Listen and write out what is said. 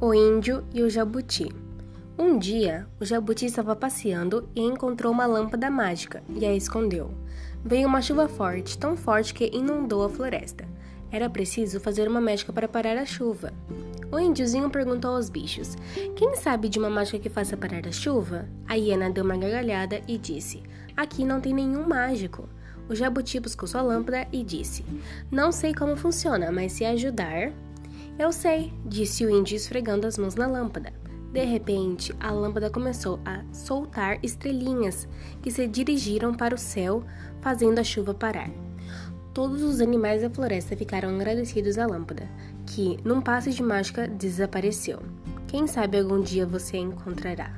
O índio e o jabuti. Um dia, o jabuti estava passeando e encontrou uma lâmpada mágica e a escondeu. Veio uma chuva forte, tão forte que inundou a floresta. Era preciso fazer uma mágica para parar a chuva. O índiozinho perguntou aos bichos: Quem sabe de uma mágica que faça parar a chuva? A hiena deu uma gargalhada e disse: Aqui não tem nenhum mágico. O jabuti buscou sua lâmpada e disse: Não sei como funciona, mas se ajudar, eu sei, disse o índio esfregando as mãos na lâmpada. De repente, a lâmpada começou a soltar estrelinhas que se dirigiram para o céu, fazendo a chuva parar. Todos os animais da floresta ficaram agradecidos à lâmpada, que, num passe de mágica, desapareceu. Quem sabe algum dia você a encontrará.